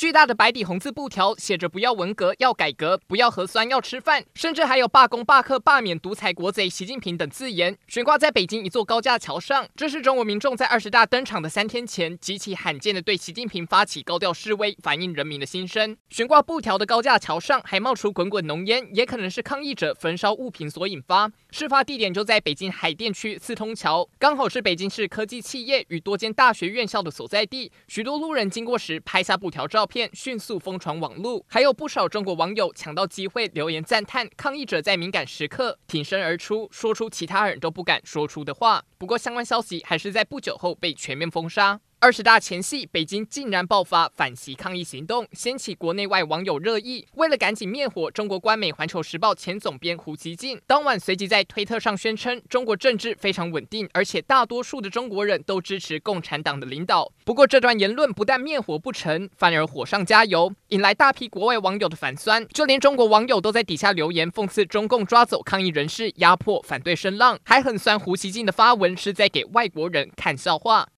巨大的白底红字布条写着“不要文革，要改革；不要核酸，要吃饭”，甚至还有“罢工、罢课、罢免独裁国贼习近平”等字眼，悬挂在北京一座高架桥上。这是中国民众在二十大登场的三天前，极其罕见的对习近平发起高调示威，反映人民的心声。悬挂布条的高架桥上还冒出滚滚浓烟，也可能是抗议者焚烧物品所引发。事发地点就在北京海淀区四通桥，刚好是北京市科技企业与多间大学院校的所在地。许多路人经过时拍下布条照片，迅速疯传网络，还有不少中国网友抢到机会留言赞叹抗议者在敏感时刻挺身而出，说出其他人都不敢说出的话。不过，相关消息还是在不久后被全面封杀。二十大前夕，北京竟然爆发反袭抗议行动，掀起国内外网友热议。为了赶紧灭火，中国官媒《环球时报》前总编胡锡进当晚随即在推特上宣称，中国政治非常稳定，而且大多数的中国人都支持共产党的领导。不过，这段言论不但灭火不成，反而火上加油，引来大批国外网友的反酸。就连中国网友都在底下留言讽刺中共抓走抗议人士，压迫反对声浪，还很酸胡锡进的发文是在给外国人看笑话。